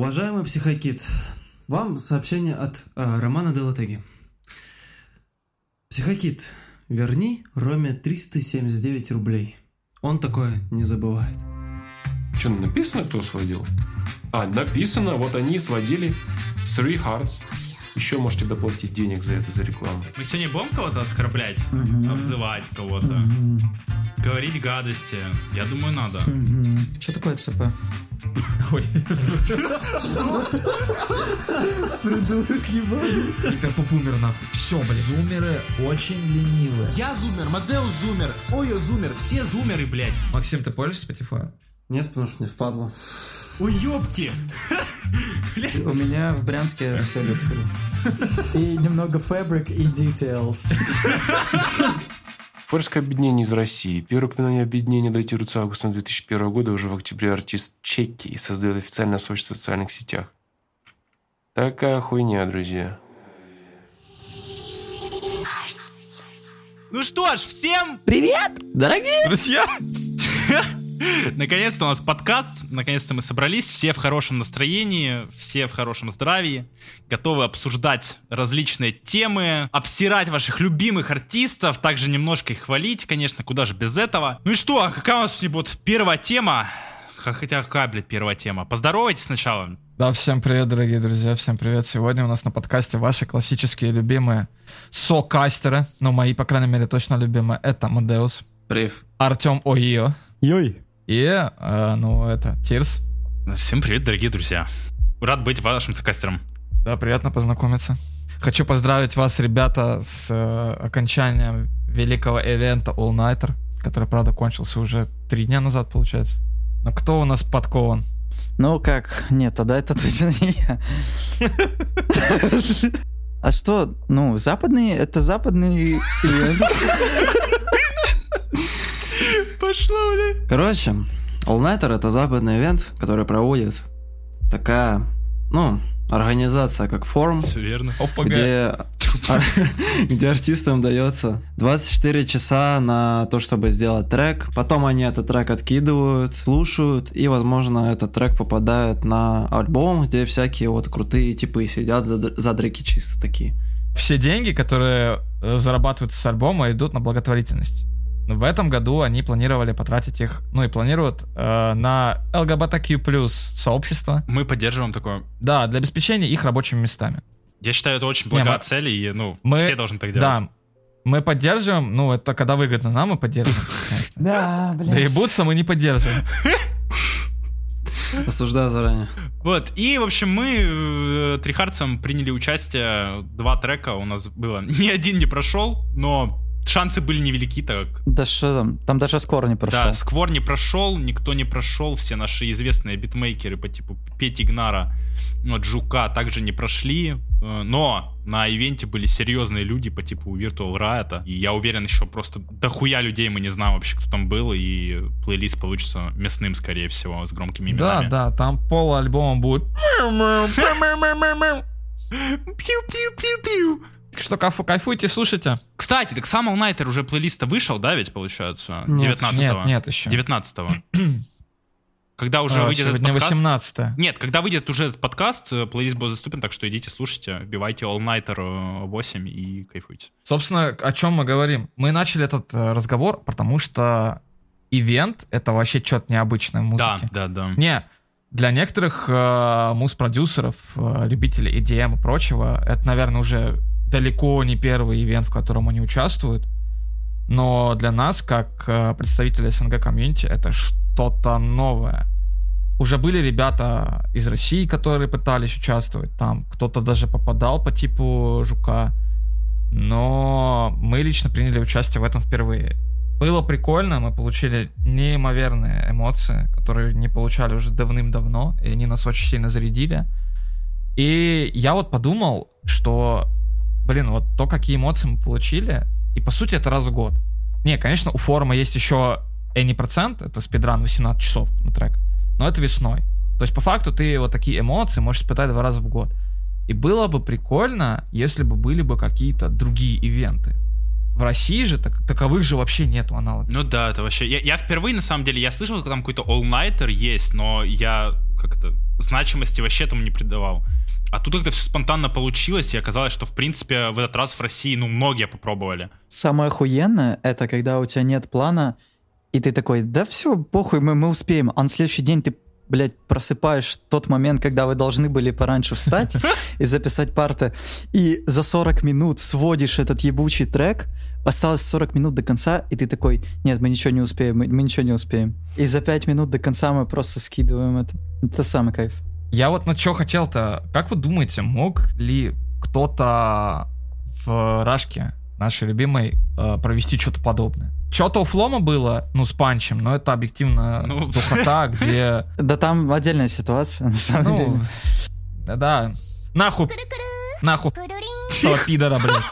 Уважаемый психокит, вам сообщение от э, Романа Делатеги. Психокит, верни Роме 379 рублей. Он такое не забывает. Что, написано, кто сводил? А, написано, вот они сводили Three Hearts. Еще можете доплатить денег за это, за рекламу. Мы сегодня будем кого-то оскорблять, обзывать кого-то, говорить гадости? Я думаю, надо. Что такое ЦП? Ой. Придурок ебаный. Гиперпопумер нахуй. Все, блин. Зумеры очень ленивые. Я зумер, Мадеус зумер, Ойо зумер, все зумеры, блядь. Максим, ты пользуешься Spotify? Нет, потому что не впадло. Ой, ёбки. У меня в Брянске все люксури. И немного fabric и details. Форское объединение из России. Первое упоминание объединения датируется августом 2001 года. Уже в октябре артист Чеки создает официальное сообщество в социальных сетях. Такая хуйня, друзья. Ну что ж, всем Привет, дорогие! друзья! Наконец-то у нас подкаст, наконец-то мы собрались, все в хорошем настроении, все в хорошем здравии, готовы обсуждать различные темы, обсирать ваших любимых артистов, также немножко их хвалить, конечно, куда же без этого. Ну и что, какая у нас сегодня будет первая тема? Хотя какая, блядь, первая тема? Поздоровайтесь сначала. Да, всем привет, дорогие друзья, всем привет. Сегодня у нас на подкасте ваши классические любимые сокастеры, ну, мои, по крайней мере, точно любимые. Это Мадеус, Привет. Артем Оио Йой. И, э, ну, это, Тирс. Всем привет, дорогие друзья. Рад быть вашим сокастером. Да, приятно познакомиться. Хочу поздравить вас, ребята, с э, окончанием великого ивента All Nighter, который, правда, кончился уже три дня назад, получается. Но кто у нас подкован? Ну как, нет, тогда это точно не я. А что, ну, западный, это западный ивент. Пошло, блядь. Короче, All Nighter это западный ивент, который проводит такая, ну, организация как форум, Все верно. ОПГ. где, ар- где артистам дается 24 часа на то, чтобы сделать трек. Потом они этот трек откидывают, слушают, и, возможно, этот трек попадает на альбом, где всякие вот крутые типы сидят, зад- задреки чисто такие. Все деньги, которые э, зарабатываются с альбома, идут на благотворительность. В этом году они планировали потратить их, ну и планируют э, на ЛГБТQ+, сообщество. Мы поддерживаем такое. Да, для обеспечения их рабочими местами. Я считаю, это очень Не, благая мы- цель, и, ну, мы- все должны так делать. Да, мы поддерживаем, ну это когда выгодно нам, мы поддерживаем, конечно. Да, Да блядь. и Бутса мы не поддерживаем. Осуждаю заранее. Вот, и, в общем, мы э, приняли участие, два трека у нас было. Ни один не прошел, но шансы были невелики, так Да что там, там даже скоро не прошел. Да, Сквор не прошел, никто не прошел, все наши известные битмейкеры по типу Пети Гнара, вот, Жука также не прошли, э, но на ивенте были серьезные люди по типу Virtual Riot, и я уверен, еще просто дохуя людей мы не знаем вообще, кто там был, и плейлист получится мясным, скорее всего, с громкими Да, именами. да, там пол альбома будет. Пиу-пиу-пиу-пиу. Что кайфу- кайфуйте, слушайте. Кстати, так сам All Nighter уже плейлиста вышел, да, ведь получается? Нет, 19 Нет, нет еще. 19 Когда уже А, выйдет этот подкаст... 18 Нет, когда выйдет уже этот подкаст, э, плейлист будет доступен, так что идите, слушайте, вбивайте All Nighter э, 8 и кайфуйте. Собственно, о чем мы говорим? Мы начали этот э, разговор, потому что ивент — это вообще что-то необычное в музыке. Да, да, да. Не, для некоторых э, муз-продюсеров, э, любителей EDM и прочего, это, наверное, уже далеко не первый ивент, в котором они участвуют. Но для нас, как э, представителей СНГ комьюнити, это что-то новое. Уже были ребята из России, которые пытались участвовать там. Кто-то даже попадал по типу Жука. Но мы лично приняли участие в этом впервые. Было прикольно, мы получили неимоверные эмоции, которые не получали уже давным-давно, и они нас очень сильно зарядили. И я вот подумал, что, блин, вот то, какие эмоции мы получили, и по сути это раз в год. Не, конечно, у форума есть еще Any процент, это спидран 18 часов на трек, но это весной. То есть по факту ты вот такие эмоции можешь испытать два раза в год. И было бы прикольно, если бы были бы какие-то другие ивенты. В России же так- таковых же вообще нету аналогов. Ну да, это вообще... Я, я впервые, на самом деле, я слышал, что там какой-то All Nighter есть, но я как это, значимости вообще этому не придавал. А тут как-то все спонтанно получилось, и оказалось, что, в принципе, в этот раз в России, ну, многие попробовали. Самое охуенное, это когда у тебя нет плана, и ты такой, да все, похуй, мы, мы успеем. А на следующий день ты, блядь, просыпаешь тот момент, когда вы должны были пораньше встать и записать парты, и за 40 минут сводишь этот ебучий трек, осталось 40 минут до конца, и ты такой, нет, мы ничего не успеем, мы, мы ничего не успеем. И за 5 минут до конца мы просто скидываем это. Это самый кайф. Я вот на что хотел-то. Как вы думаете, мог ли кто-то в Рашке, нашей любимой, э, провести что-то подобное? Что-то у Флома было, ну, с панчем, но это объективно Ну. духота, где... Да там отдельная ситуация, на самом деле. Ну, да-да. Нахуй. Нахуй. Пидора, блядь.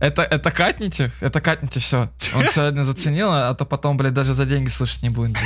Это, это катните? Это катните все. Он сегодня заценил, а то потом, блядь, даже за деньги слушать не будет.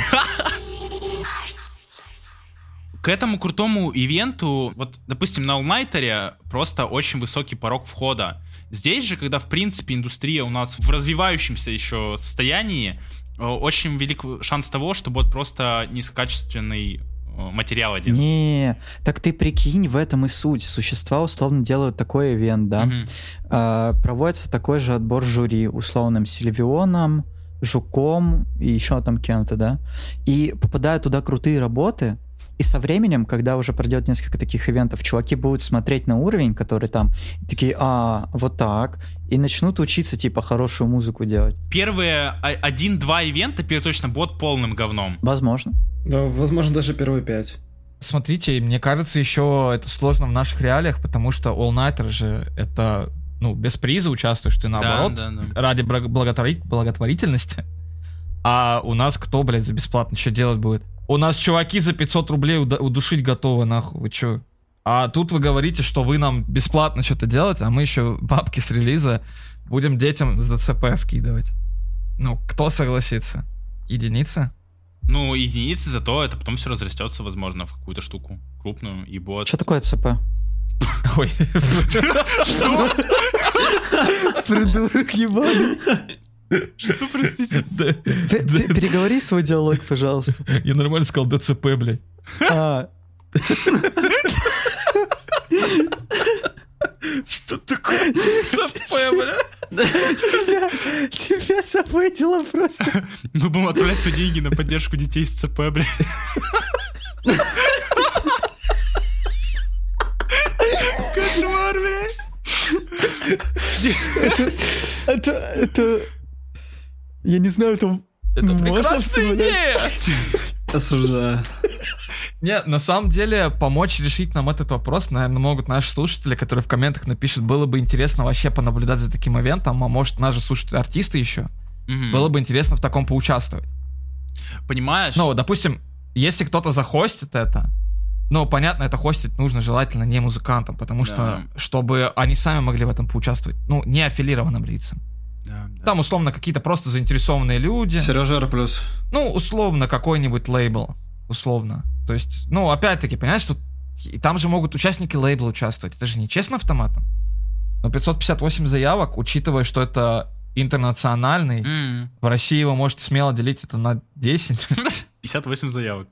К этому крутому ивенту, вот, допустим, на All просто очень высокий порог входа. Здесь же, когда, в принципе, индустрия у нас в развивающемся еще состоянии, э, очень велик шанс того, что будет просто низкокачественный материал один. Не, так ты прикинь, в этом и суть. Существа условно делают такой ивент, да? Мгм. А, проводится такой же отбор жюри условным Сильвионом, Жуком и еще там кем-то, да? И попадают туда крутые работы, и со временем, когда уже пройдет несколько таких ивентов, чуваки будут смотреть на уровень, который там, такие, а, вот так, и начнут учиться, типа, хорошую музыку делать. Первые о- один-два ивента перед точно будут полным говном. Возможно. Да, возможно, даже первые пять. Смотрите, мне кажется, еще это сложно в наших реалиях, потому что All Nighter же это, ну, без приза участвуешь, ты наоборот, да, да. ради бра- благотвори- благотворительности. А у нас кто, блядь, за бесплатно что делать будет? У нас чуваки за 500 рублей удушить готовы, нахуй, вы чё? А тут вы говорите, что вы нам бесплатно что-то делаете, а мы еще бабки с релиза будем детям с ДЦП скидывать. Ну, кто согласится? Единицы? Ну, единицы, зато это потом все разрастется, возможно, в какую-то штуку крупную, и будет... Что такое ЦП? Ой. Придурок ебаный. Что, простите? Да. Ты- ты Переговори свой диалог, пожалуйста. Я нормально сказал ДЦП, блядь. А, Что такое ДЦП, блядь? тебя, тебя запытило просто. Мы будем отправлять свои деньги на поддержку детей с ЦП, блядь. Кошмар, блядь. Это, это... Я не знаю, это... Это можно прекрасная идея! Осуждаю. Нет, на самом деле, помочь решить нам этот вопрос, наверное, могут наши слушатели, которые в комментах напишут, было бы интересно вообще понаблюдать за таким ивентом, а может, нас же слушают артисты еще. Мгм. Было бы интересно в таком поучаствовать. Понимаешь? Ну, допустим, если кто-то захостит это, ну, понятно, это хостить нужно желательно не музыкантам, потому что, чтобы они сами могли в этом поучаствовать, ну, не аффилированным лицам. Да, да. Там, условно, какие-то просто заинтересованные люди. Сережа Р плюс. Ну, условно, какой-нибудь лейбл. Условно. То есть, ну, опять-таки, понимаешь, тут и там же могут участники лейбла участвовать. Это же не честно автоматом. Но 558 заявок, учитывая, что это интернациональный, М, в России вы можете смело делить это на 10. 58 заявок.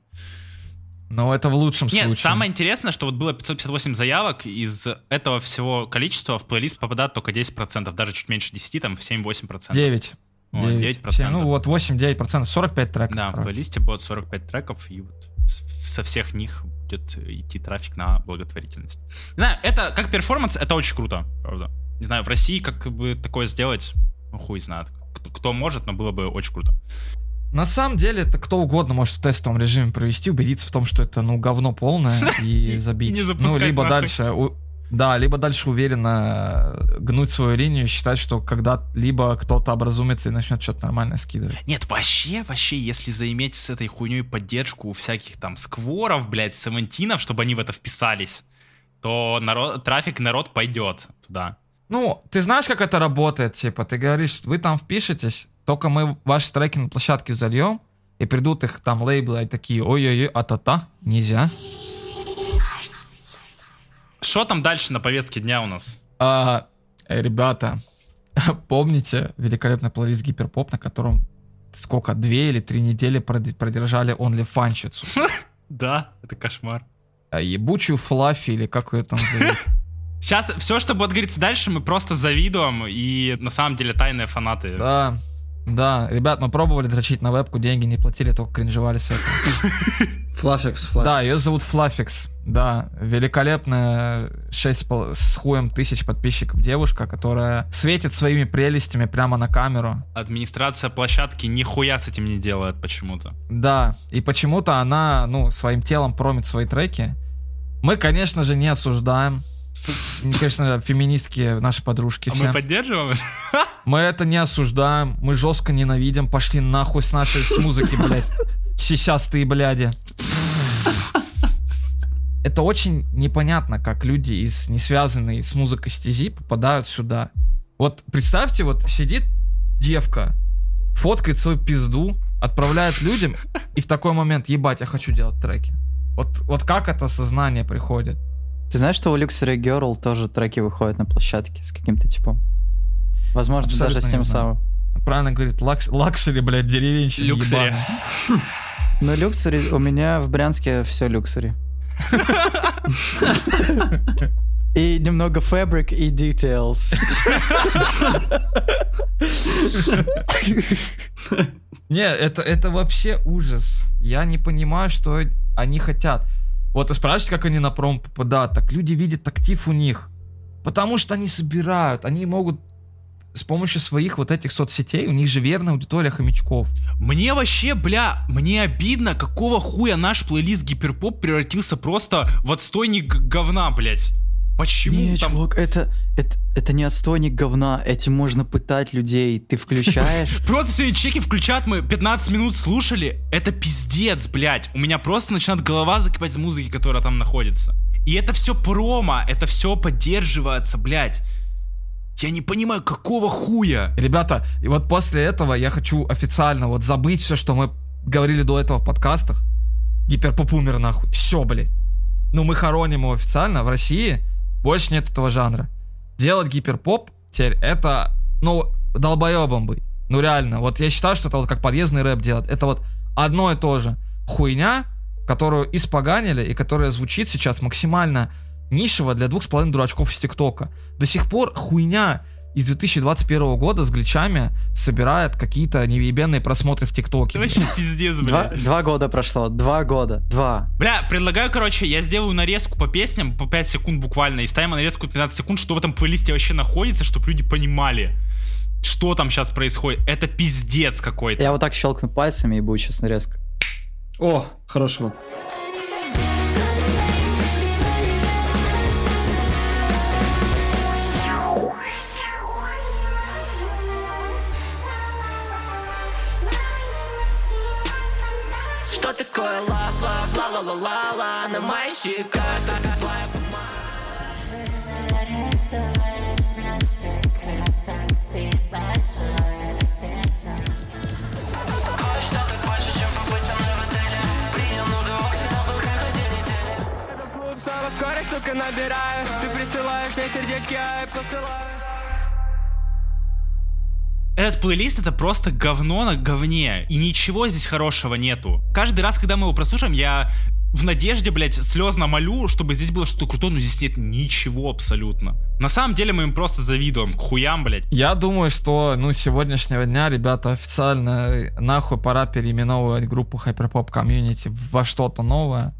Но это в лучшем Нет, случае. самое интересное, что вот было 558 заявок, из этого всего количества в плейлист попадает только 10%, даже чуть меньше 10, там 7-8%. 9. О, 9%. Ну вот 8-9%, 45 треков. Да, в короче. плейлисте будет 45 треков, и вот со всех них будет идти трафик на благотворительность. Не знаю, это как перформанс, это очень круто, правда. Не знаю, в России как бы такое сделать, ну, хуй знает. Кто, кто может, но было бы очень круто. На самом деле, это кто угодно может в тестовом режиме провести, убедиться в том, что это, ну, говно полное, и забить. Ну, либо дальше... Да, либо дальше уверенно э, гнуть свою линию и считать, что когда-либо кто-то образумится и начнет что-то нормальное скидывать. Нет, вообще, вообще, если заиметь с этой хуйней поддержку у всяких там скворов, блядь, севентинов, чтобы они в это вписались, то народ, трафик, народ пойдет туда. Ну, ты знаешь, как это работает? Типа, ты говоришь, вы там впишетесь, только мы ваши треки на площадке зальем, и придут их там лейблы и такие, ой-ой-ой, а-та-та, нельзя. Что там дальше на повестке дня у нас? А, э, ребята, помните великолепный плейлист Гиперпоп, на котором сколько, две или три недели прод- продержали OnlyFanщицу? Да, это кошмар. А ебучую Флаффи, или как ее там зовут. Сейчас все, что будет говориться дальше, мы просто завидуем, и на самом деле тайные фанаты. Да, да, ребят, мы пробовали дрочить на вебку, деньги не платили, только кринжевали с этого. Флафикс, флафикс. Да, ее зовут Флафикс. Да, великолепная 6 с хуем тысяч подписчиков девушка, которая светит своими прелестями прямо на камеру. Администрация площадки нихуя с этим не делает почему-то. Да, и почему-то она, ну, своим телом промит свои треки. Мы, конечно же, не осуждаем. Конечно, феминистки наши подружки. А все. мы поддерживаем? Мы это не осуждаем, мы жестко ненавидим, пошли нахуй с нашей с музыки, блядь. Сисястые бляди. Это очень непонятно, как люди из не связанной с музыкой стези попадают сюда. Вот представьте, вот сидит девка, фоткает свою пизду, отправляет людям, и в такой момент, ебать, я хочу делать треки. Вот, вот как это сознание приходит? Ты знаешь, что у Luxury Girl тоже треки выходят на площадке с каким-то типом? Возможно, Абсолютно даже с тем самым. Правильно говорит, lux- luxury, блядь, деревенщина Luxury. Но luxury, у меня в Брянске все luxury. И немного fabric и details. Не, это, это вообще ужас. Я не понимаю, что они хотят. Вот вы спрашиваете, как они на пром попадают. Так люди видят актив у них. Потому что они собирают. Они могут с помощью своих вот этих соцсетей, у них же верная аудитория хомячков. Мне вообще, бля, мне обидно, какого хуя наш плейлист гиперпоп превратился просто в отстойник говна, блядь. Почему Не, там... чувак, это, это, это не отстойник говна, этим можно пытать людей. Ты включаешь, Просто сегодня чеки включат, мы 15 минут слушали. Это пиздец, блядь. У меня просто начинает голова закипать от музыки, которая там находится. И это все промо, это все поддерживается, блядь. Я не понимаю, какого хуя? Ребята, и вот после этого я хочу официально вот забыть все, что мы говорили до этого в подкастах. Гиперпоп умер нахуй. Все, блядь. Ну, мы хороним его официально. В России больше нет этого жанра. Делать гиперпоп теперь это, ну, долбоебом быть. Ну, реально. Вот я считаю, что это вот как подъездный рэп делать. Это вот одно и то же. Хуйня, которую испоганили и которая звучит сейчас максимально нишево для двух с половиной дурачков из ТикТока. До сих пор хуйня из 2021 года с гличами собирает какие-то невъебенные просмотры в ТикТоке. Вообще пиздец, два, блядь. два года прошло, два года, два. Бля, предлагаю, короче, я сделаю нарезку по песням, по 5 секунд буквально, и ставим нарезку 15 секунд, что в этом плейлисте вообще находится, чтобы люди понимали, что там сейчас происходит. Это пиздец какой-то. Я вот так щелкну пальцами и будет сейчас нарезка. О, хорошего. Такое лав, лав, ла ла ла ла ла на моих щеках скорость, сука, набираю. Ты присылаешь мне сердечки, а я посылаю Этот плейлист это просто говно на говне, и ничего здесь хорошего нету. Каждый раз, когда мы его прослушаем, я в надежде, блядь, слезно молю, чтобы здесь было что-то крутое, но здесь нет ничего абсолютно. На самом деле мы им просто завидуем, к хуям, блядь. Я думаю, что, ну, сегодняшнего дня, ребята, официально нахуй пора переименовывать группу Hyperpop Community во что-то новое.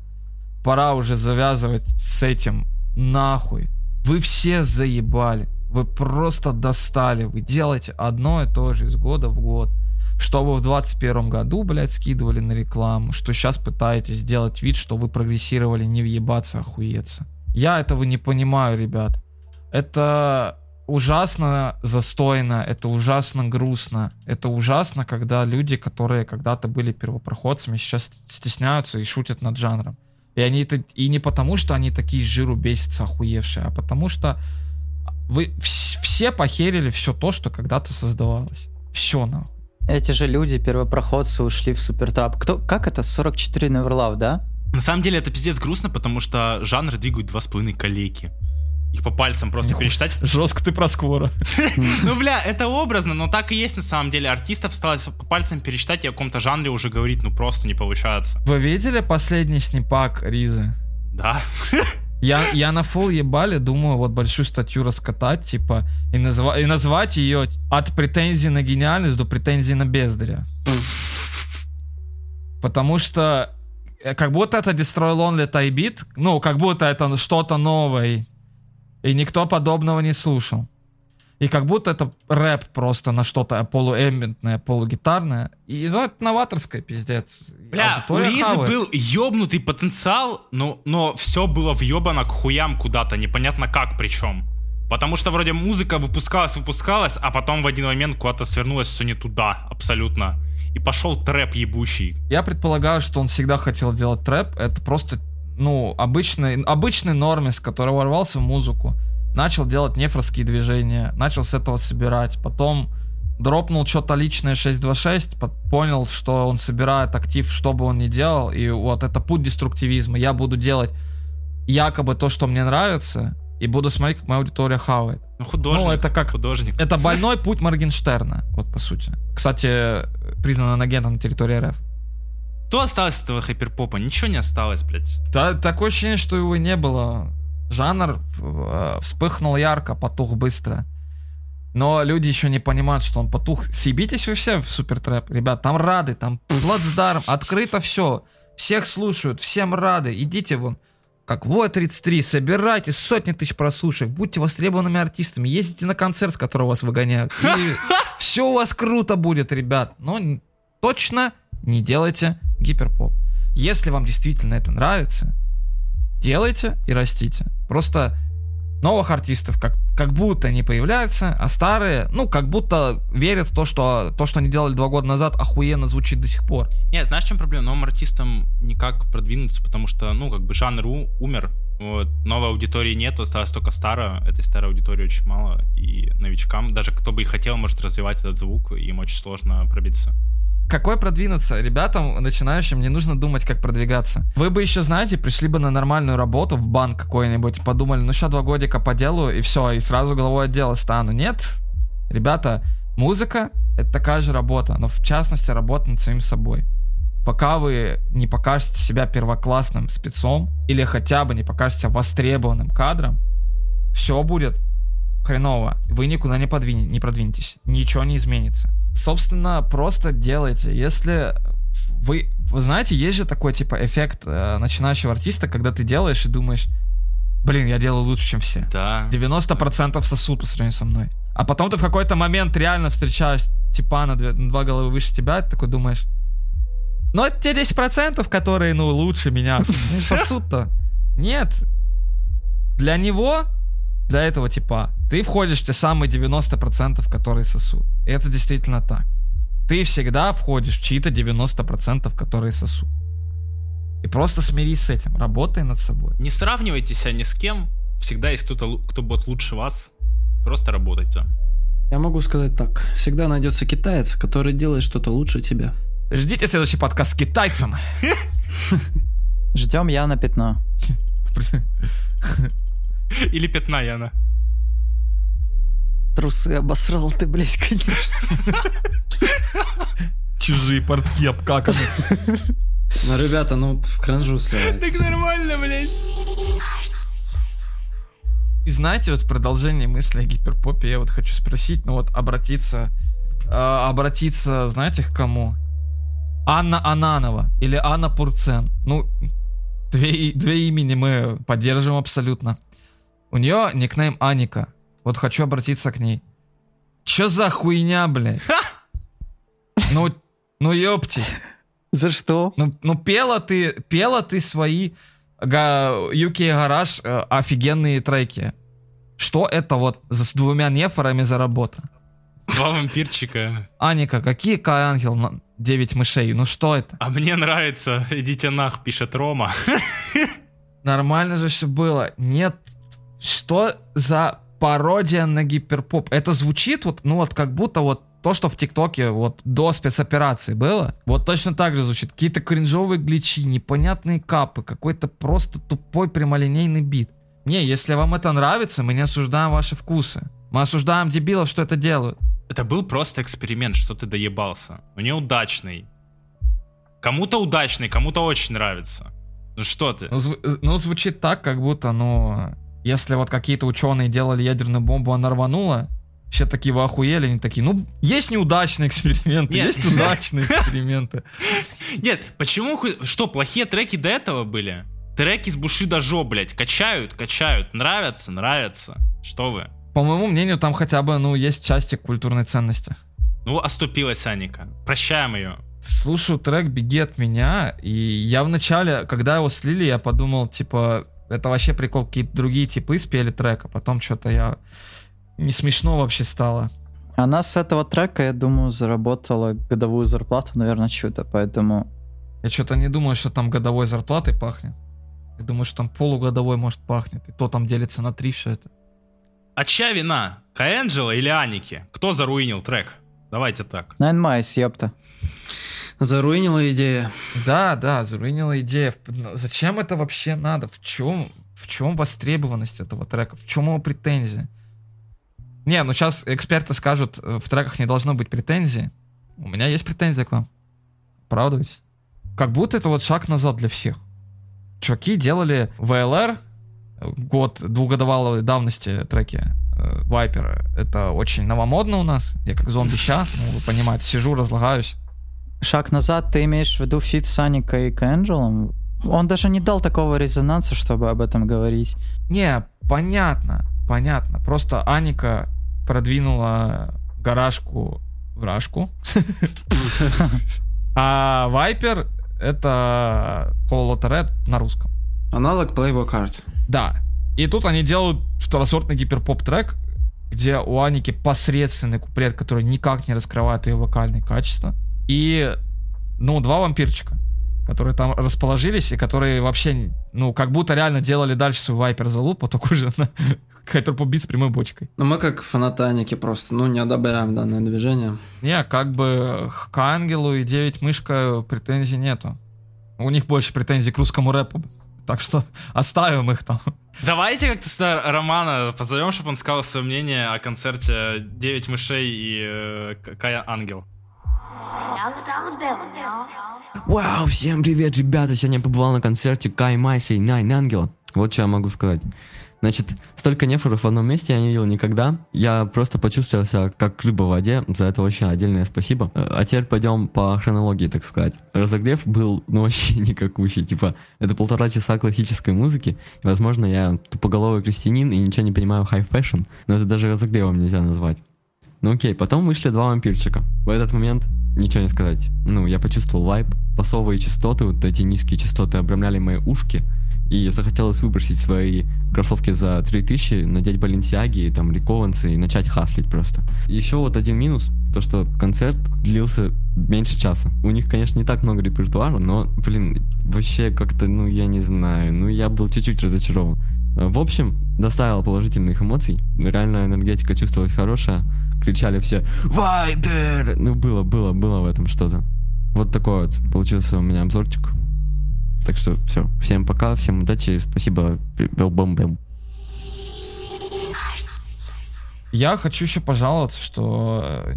Пора уже завязывать с этим нахуй. Вы все заебали. Вы просто достали. Вы делаете одно и то же из года в год. Что вы в 21 году, блядь, скидывали на рекламу, что сейчас пытаетесь сделать вид, что вы прогрессировали, не въебаться, охуеться. Я этого не понимаю, ребят. Это ужасно застойно, это ужасно грустно, это ужасно, когда люди, которые когда-то были первопроходцами, сейчас стесняются и шутят над жанром. И они это и не потому, что они такие жиру бесятся, охуевшие, а потому что вы вс- все похерили все то, что когда-то создавалось. Все нахуй. Эти же люди, первопроходцы, ушли в супертрап. Кто, как это? 44 Neverlove, да? На самом деле это пиздец грустно, потому что жанр двигают два с половиной коллеги. Их по пальцам просто Нихуя. пересчитать. Жестко ты про скоро. Ну, бля, это образно, но так и есть на самом деле. Артистов осталось по пальцам пересчитать и о каком-то жанре уже говорить, ну, просто не получается. Вы видели последний снипак Ризы? Да. Я, я на фул ебали думаю вот большую статью раскатать, типа, и, назва- и назвать ее от претензий на гениальность до претензий на бездаря. Потому что э, как будто это Destroy Lonely Tybeat, ну, как будто это что-то новое, и никто подобного не слушал. И как будто это рэп просто на что-то полуэмбентное, полугитарное. И ну, это новаторское, пиздец. Бля, у Аудитория Лизы хавает. был ёбнутый потенциал, но, но все было въебано к хуям куда-то, непонятно как причем. Потому что вроде музыка выпускалась, выпускалась, а потом в один момент куда-то свернулось все не туда, абсолютно. И пошел трэп ебучий. Я предполагаю, что он всегда хотел делать трэп. Это просто, ну, обычный, обычный нормис, который ворвался в музыку. Начал делать нефорские движения, начал с этого собирать. Потом дропнул что-то личное 626, по- понял, что он собирает актив, что бы он ни делал. И вот это путь деструктивизма. Я буду делать якобы то, что мне нравится, и буду смотреть, как моя аудитория хавает. Ну, художник. Ну, это как- Художник. Это больной путь Моргенштерна, вот по сути. Кстати, признан агентом на территории РФ. Что осталось от этого хайперпопа? Ничего не осталось, блядь. Да, такое ощущение, что его не было. Жанр э, вспыхнул ярко, потух быстро. Но люди еще не понимают, что он потух. Съебитесь вы все в супертрэп. Ребят, там рады, там плацдарм, открыто все. Всех слушают, всем рады. Идите вон. Как вот 33, собирайте сотни тысяч прослушек, будьте востребованными артистами, ездите на концерт, с которого вас выгоняют. И все у вас круто будет, ребят. Но точно не делайте гиперпоп. Если вам действительно это нравится, делайте и растите. Просто новых артистов как, как будто не появляется, а старые, ну, как будто верят в то, что то, что они делали два года назад, охуенно звучит до сих пор. Не, знаешь, в чем проблема? Новым артистам никак продвинуться, потому что, ну, как бы жанр у- умер. Вот, новой аудитории нет, осталась только старая. Этой старой аудитории очень мало. И новичкам, даже кто бы и хотел, может развивать этот звук, им очень сложно пробиться. Какой продвинуться? Ребятам, начинающим, не нужно думать, как продвигаться. Вы бы еще, знаете, пришли бы на нормальную работу в банк какой-нибудь подумали, ну сейчас два годика поделаю и все, и сразу головой отдела стану. Нет, ребята, музыка — это такая же работа, но в частности работа над самим собой. Пока вы не покажете себя первоклассным спецом или хотя бы не покажете востребованным кадром, все будет хреново. Вы никуда не, подвинь- не продвинетесь. Ничего не изменится. Собственно, просто делайте. Если вы... Вы знаете, есть же такой, типа, эффект э, начинающего артиста, когда ты делаешь и думаешь, блин, я делаю лучше, чем все. Да. 90% сосут по сравнению со мной. А потом ты в какой-то момент реально встречаешь типа на, две- на два головы выше тебя, ты такой думаешь, ну это те 10%, которые, ну, лучше меня не сосут-то. Нет. Для него, для этого типа, ты входишь в те самые 90%, которые сосут. И это действительно так. Ты всегда входишь в чьи-то 90%, которые сосут. И просто смирись с этим, работай над собой. Не сравнивайте себя ни с кем. Всегда есть кто-то, кто будет лучше вас. Просто работайте. Я могу сказать так. Всегда найдется китаец, который делает что-то лучше тебя. Ждите следующий подкаст с китайцем. Ждем я на пятно. Или пятна, Яна. Трусы обосрал ты, блядь, конечно. Чужие портки обкаканы. Ну, ребята, ну в кранжу сливает. Так нормально, блядь. И знаете, вот в продолжении мысли о гиперпопе я вот хочу спросить, ну вот обратиться, э, обратиться, знаете, к кому? Анна Ананова или Анна Пурцен. Ну, две, две имени мы поддерживаем абсолютно. У нее никнейм Аника. Вот хочу обратиться к ней. Чё за хуйня, блядь? Ну, ну ёпти. За что? Ну, ну пела ты, пела ты свои UK Гараж э, офигенные треки. Что это вот за, с двумя нефорами за работа? Два вампирчика. Аника, какие Кай Ангел на 9 мышей? Ну что это? А мне нравится. Идите нах, пишет Рома. Нормально же все было. Нет, что за пародия на гиперпоп? Это звучит вот, ну вот как будто вот то, что в ТикТоке вот до спецоперации было, вот точно так же звучит. Какие-то кринжовые гличи, непонятные капы, какой-то просто тупой прямолинейный бит. Не, если вам это нравится, мы не осуждаем ваши вкусы. Мы осуждаем дебилов, что это делают. Это был просто эксперимент, что ты доебался. Ну, неудачный. Кому-то удачный, кому-то очень нравится. Ну что ты? Ну, зв- ну, звучит так, как будто, ну, если вот какие-то ученые делали ядерную бомбу, она рванула, все такие вы охуели, они такие, ну, есть неудачные эксперименты, Нет. есть удачные эксперименты. Нет, почему... Что, плохие треки до этого были? Треки с Бушида Жо, блядь, качают, качают, нравятся, нравятся. Что вы? По моему мнению, там хотя бы, ну, есть части культурной ценности. Ну, оступилась Аника. Прощаем ее. Слушаю трек «Беги от меня», и я вначале, когда его слили, я подумал, типа, это вообще прикол, какие-то другие типы спели трек, а потом что-то я... Не смешно вообще стало. Она с этого трека, я думаю, заработала годовую зарплату, наверное, чью-то, поэтому... Я что-то не думаю, что там годовой зарплатой пахнет. Я думаю, что там полугодовой, может, пахнет. И то там делится на три все это. А чья вина? Каэнджела или Аники? Кто заруинил трек? Давайте так. Nine Mice, ёпта. Заруинила идея. Да, да, заруинила идея. Зачем это вообще надо? В чем, в чем востребованность этого трека? В чем его претензия? Не, ну сейчас эксперты скажут, э, в треках не должно быть претензий. У меня есть претензия к вам. Оправдывайтесь. Как будто это вот шаг назад для всех. Чуваки делали э, год двухгодовалой давности треки э, Вайпера. Это очень новомодно у нас. Я как зомби сейчас, ну, вы понимаете, сижу, разлагаюсь. Шаг назад, ты имеешь в виду фит с Аникой и Кэнджелом? Он даже не дал такого резонанса, чтобы об этом говорить. Не, понятно, понятно. Просто Аника продвинула гаражку в рашку. А Вайпер это Hollow Red на русском. Аналог Playboy Card. Да. И тут они делают второсортный гиперпоп трек, где у Аники посредственный куплет, который никак не раскрывает ее вокальные качества. И, ну, два вампирчика, которые там расположились и которые вообще, ну, как будто реально делали дальше свой вайпер за лупу, только уже на бит с прямой бочкой. Но мы как фанаты Аники просто, ну, не одобряем данное движение. Не, как бы к Ангелу и 9 мышка претензий нету. У них больше претензий к русскому рэпу. Так что оставим их там. Давайте как-то сюда Романа позовем, чтобы он сказал свое мнение о концерте «Девять мышей» и э, Кая Ангел. Вау, всем привет, ребята! Сегодня я побывал на концерте Кай Майса и Найн Ангела. Вот что я могу сказать. Значит, столько нефоров в одном месте я не видел никогда. Я просто почувствовал себя как рыба в воде. За это очень отдельное спасибо. А теперь пойдем по хронологии, так сказать. Разогрев был, ну, вообще никакущий. Типа, это полтора часа классической музыки. И, возможно, я тупоголовый крестьянин и ничего не понимаю high fashion, но это даже разогревом нельзя назвать. Ну окей, потом вышли два вампирчика. В этот момент ничего не сказать. Ну, я почувствовал вайб. Басовые частоты, вот эти низкие частоты обрамляли мои ушки. И захотелось выбросить свои кроссовки за 3000, надеть баленсиаги, там, рекованцы и начать хаслить просто. Еще вот один минус, то что концерт длился меньше часа. У них, конечно, не так много репертуара, но, блин, вообще как-то, ну, я не знаю, ну, я был чуть-чуть разочарован. Э, В общем, доставил положительных эмоций. Реально энергетика чувствовалась хорошая. Кричали все «Вайпер!» Ну, было, было, было в этом что-то. Вот такой вот получился у меня обзорчик. Так что все. Всем пока, всем удачи, спасибо. Бэм-бэм. Я хочу еще пожаловаться, что э,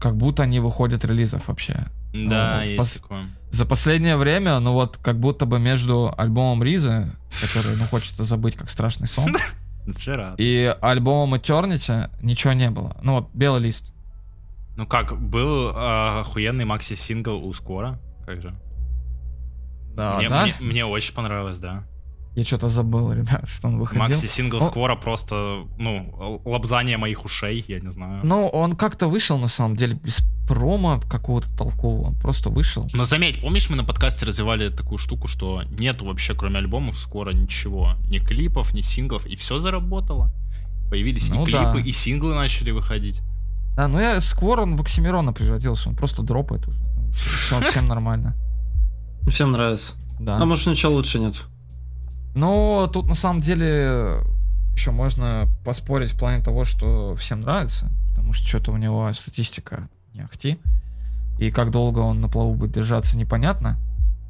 как будто не выходят релизов вообще. Да, Ну, есть пос- такое. За последнее время, ну вот, как будто бы между альбомом Ризы, который, ну, хочется забыть как страшный сон, Вчера. и альбомом Eternity ничего не было. Ну вот, белый лист. Ну как, был э, охуенный макси-сингл у Скора. Как же? Да, мне, да? мне- мне очень понравилось, да. Я что-то забыл, ребят, что он выходил. Макси-сингл О. Скора просто, ну, лобзание моих ушей, я не знаю. Ну, он как-то вышел, на самом деле, без промо какого-то толкового. Он просто вышел. Но заметь, помнишь, мы на подкасте развивали такую штуку, что нету вообще, кроме альбомов, скоро ничего. Ни клипов, ни синглов, и все заработало. Появились Ну и клипы, да. и синглы начали выходить. Да, ну я Сквор, он в Оксимирона превратился, он просто дропает уже. Все, всем нормально. Всем нравится. Да. А может ничего лучше нет. Но тут на самом деле еще можно поспорить в плане того, что всем нравится, потому что что-то у него статистика не ахти. И как долго он на плаву будет держаться, непонятно.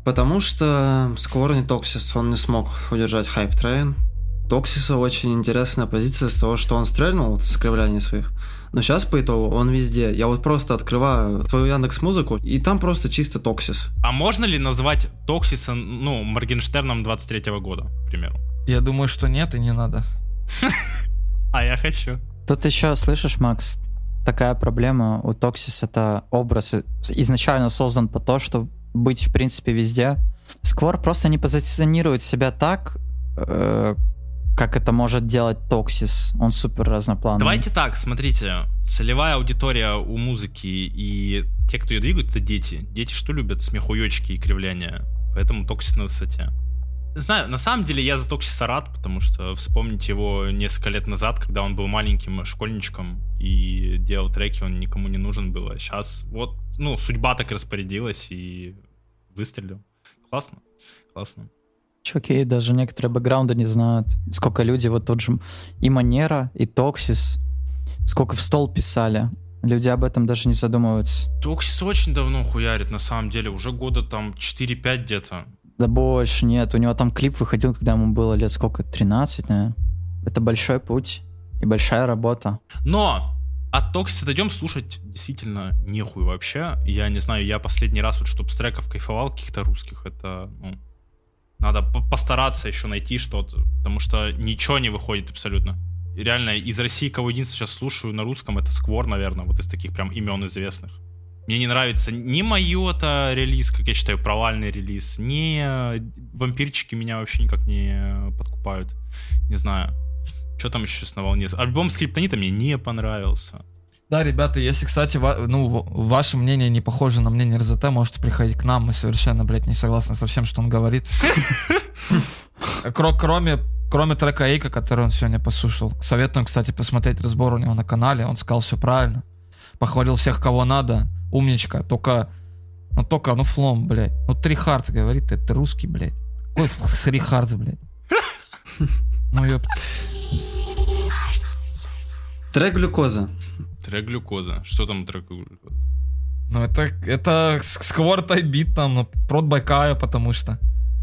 Потому что Скоро не Токсис, он не смог удержать hype train. Токсиса очень интересная позиция с того, что он стрельнул вот, с кривляний своих. Но сейчас по итогу он везде. Я вот просто открываю свою Яндекс Музыку, и там просто чисто Токсис. А можно ли назвать Токсиса, ну, Моргенштерном 23 года, к примеру? Я думаю, что нет и не надо. А я хочу. Тут еще, слышишь, Макс, такая проблема у Токсис это образ изначально создан по то, чтобы быть в принципе везде. Сквор просто не позиционирует себя так, э, как это может делать Токсис. Он супер разноплановый. Давайте так, смотрите, целевая аудитория у музыки и те, кто ее двигают, это дети. Дети что любят? Смехуёчки и кривляния. Поэтому Токсис на высоте. Знаю, на самом деле я за Токсиса рад, потому что вспомните его несколько лет назад, когда он был маленьким школьничком и делал треки, он никому не нужен был. А сейчас вот, ну, судьба так распорядилась и выстрелил. Классно, классно. Чуваки даже некоторые бэкграунды не знают. Сколько люди, вот тот же и Манера, и Токсис, сколько в стол писали. Люди об этом даже не задумываются. Токсис очень давно хуярит, на самом деле, уже года там 4-5 где-то. Да больше нет. У него там клип выходил, когда ему было лет сколько? 13, наверное. Это большой путь и большая работа. Но от Токсиса дойдем слушать действительно нехуй вообще. Я не знаю, я последний раз вот чтоб с треков кайфовал каких-то русских, это, ну, надо по- постараться еще найти что-то, потому что ничего не выходит абсолютно. И реально, из России, кого единственное сейчас слушаю на русском, это Сквор, наверное, вот из таких прям имен известных. Мне не нравится ни Майота релиз, как я считаю, провальный релиз, ни э, вампирчики меня вообще никак не подкупают. Не знаю. Что там еще с на волне? Альбом Скриптонита мне не понравился. Да, ребята, если, кстати, ва- ну, ваше мнение не похоже на мнение РЗТ, можете приходить к нам, мы совершенно, блядь, не согласны со всем, что он говорит. Кро- Кроме, кроме трека Эйка, который он сегодня послушал. Советуем, кстати, посмотреть разбор у него на канале, он сказал все правильно. Похвалил всех, кого надо, умничка, только, ну только, ну флом, блядь. Ну три хардс говорит, ты русский, блядь. Какой три хардс, блядь. Ну ёпт. Трек глюкоза. Трек глюкоза. Что там трек глюкоза? Ну это, это сквор бит там, ну, прот Байкаю, потому что.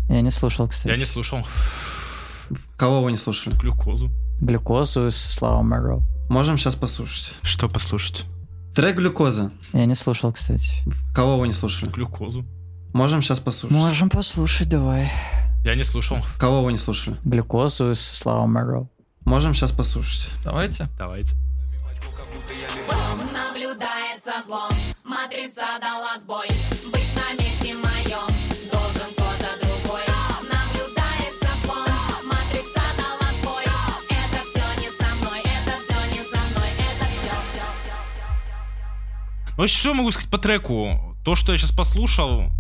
Я не слушал, кстати. Я не слушал Кого вы не слушали? глюкозу. Глюкозу с Слава Мэро. Можем сейчас послушать. Что послушать? Трек глюкоза. Я не слушал, кстати. Кого вы не слушали? Глюкозу. Можем сейчас послушать. Можем послушать, давай. Я не слушал. Кого вы не слушали? Глюкозу с Слава Мэро. Можем сейчас послушать. Давайте. Давайте. Со злом Матрица дала сбой Быть на месте моем Должен кто-то другой Наблюдает со злом Матрица дала сбой Это все не со мной Это все не со мной Это все Ну, что я могу сказать по треку? То, что я сейчас послушал,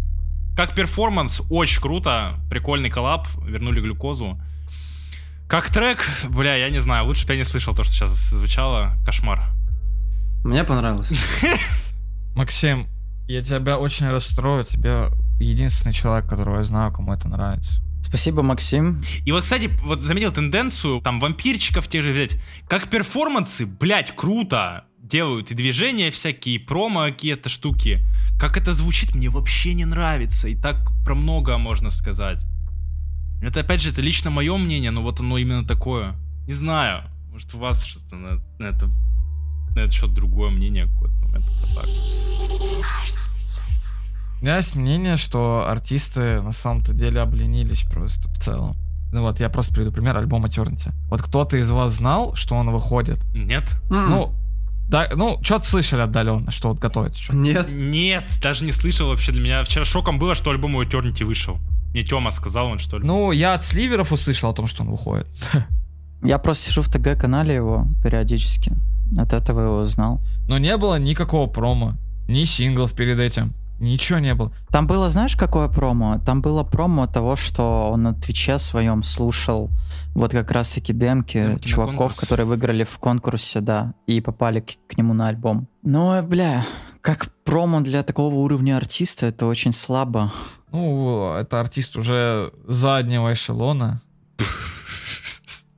как перформанс, очень круто. Прикольный коллаб. Вернули глюкозу. Как трек, бля, я не знаю, лучше бы я не слышал то, что сейчас звучало. Кошмар. Мне понравилось. Максим, я тебя очень расстрою. Тебе единственный человек, которого я знаю, кому это нравится. Спасибо, Максим. И вот, кстати, вот заметил тенденцию, там, вампирчиков тех же взять. Как перформансы, блядь, круто делают и движения всякие, и промо какие-то штуки. Как это звучит, мне вообще не нравится. И так про много можно сказать. Это, опять же, это лично мое мнение, но вот оно именно такое. Не знаю. Может, у вас что-то на, на это на это что-то другое мнение какое-то. Это так. У меня есть мнение, что артисты на самом-то деле обленились просто в целом. Ну вот, я просто приведу пример альбома Eternity. Вот кто-то из вас знал, что он выходит? Нет? М, Ну, да, ну, что-то слышали отдаленно, что вот готовится что Нет. Нет, даже не слышал вообще. Для меня вчера шоком было, что альбом у Eternity вышел. Мне Тёма сказал, он что ли. Ну, я от сливеров услышал о том, что он выходит. Я просто сижу в ТГ-канале его периодически. От этого его узнал. Но не было никакого промо, ни синглов перед этим. Ничего не было. Там было, знаешь, какое промо? Там было промо того, что он на Твиче своем слушал вот как раз-таки демки, Демки чуваков, которые выиграли в конкурсе, да, и попали к, к нему на альбом. Ну, бля, как промо для такого уровня артиста, это очень слабо. Ну, это артист уже заднего эшелона.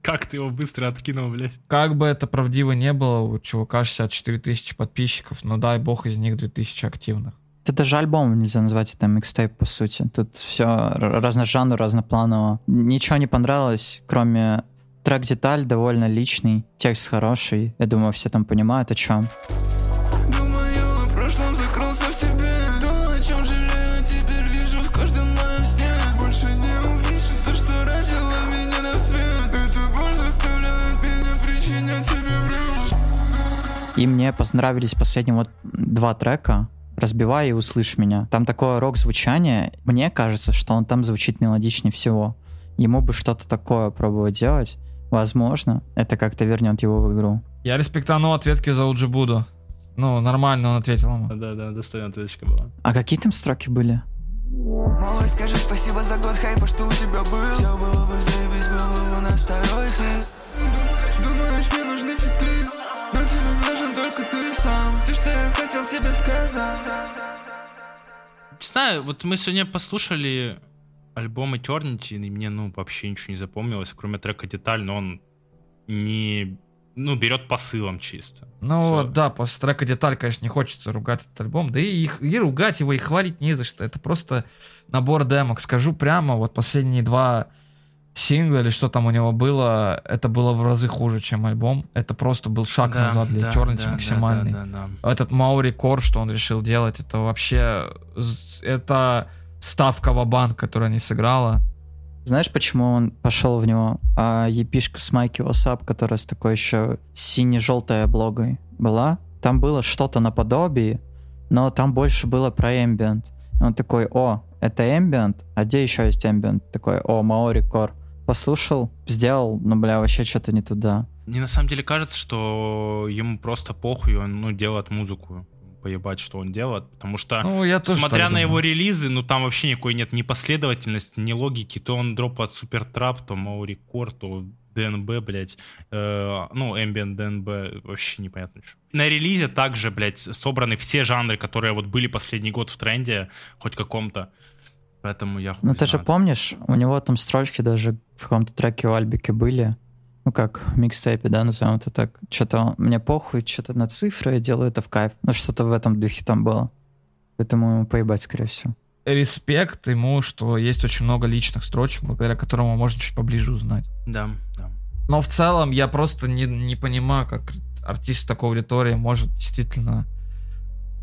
Как ты его быстро откинул, блядь? Как бы это правдиво не было, у чувака 64 тысячи подписчиков, но дай бог из них 2000 активных. Это даже альбом нельзя назвать, это микстейп, по сути. Тут все разножанр, разнопланово. Ничего не понравилось, кроме трек «Деталь» довольно личный, текст хороший. Я думаю, все там понимают, о чем. И мне понравились последние вот два трека «Разбивай и услышь меня». Там такое рок-звучание. Мне кажется, что он там звучит мелодичнее всего. Ему бы что-то такое пробовать делать. Возможно, это как-то вернет его в игру. Я респектану ответки за Уджи Буду. Ну, нормально он ответил ему. Да-да, достойная ответочка была. А какие там строки были? Малой, скажи спасибо за год хайпа, что у тебя был Все было бы заебись, был бы у нас второй хит тебе сказать Не знаю, вот мы сегодня послушали альбом Eternity, и мне, ну, вообще ничего не запомнилось, кроме трека «Деталь», но он не... Ну, берет посылом чисто. Ну вот, да, после трека «Деталь», конечно, не хочется ругать этот альбом. Да и, их- и ругать его, и хвалить не за что. Это просто набор демок. Скажу прямо, вот последние два сингла или что там у него было, это было в разы хуже, чем альбом. Это просто был шаг Да, назад для да, Eternity да, максимальный. да, да, да. Этот Маури Кор, что он решил делать, это вообще... Это ставка в банк которая не сыграла. Знаешь, почему он пошел в него? А епишка с Майки Васап, которая с такой еще сине-желтой облогой была, там было что-то наподобие, но там больше было про ambient. И Он такой, о, это ambient? А где еще есть ambient? Такой, о, Маори Кор. Послушал, сделал, ну, бля, вообще что-то не туда. Мне на самом деле кажется, что ему просто похуй, он ну, делает музыку. Поебать, что он делает. Потому что, Ну, я тоже смотря на думаю. его релизы, ну там вообще никакой нет ни последовательности, ни логики. То он дропает Супер Трап, то Маори Кор, то ДНБ, блядь. Э, ну, Ambient ДНБ, вообще непонятно что. На релизе также, блядь, собраны все жанры, которые вот были последний год в тренде, хоть каком-то. Поэтому я хуй Ну, ты же помнишь, у него там строчки даже в каком-то треке у Альбики были. Ну, как в микстейпе, да, назовем это так. Что-то мне похуй, что-то на цифры, я делаю это в кайф. Ну, что-то в этом духе там было. Поэтому ему поебать, скорее всего. Респект ему, что есть очень много личных строчек, благодаря которым можно чуть поближе узнать. Да, да. Но в целом я просто не, не понимаю, как артист такой аудитории может действительно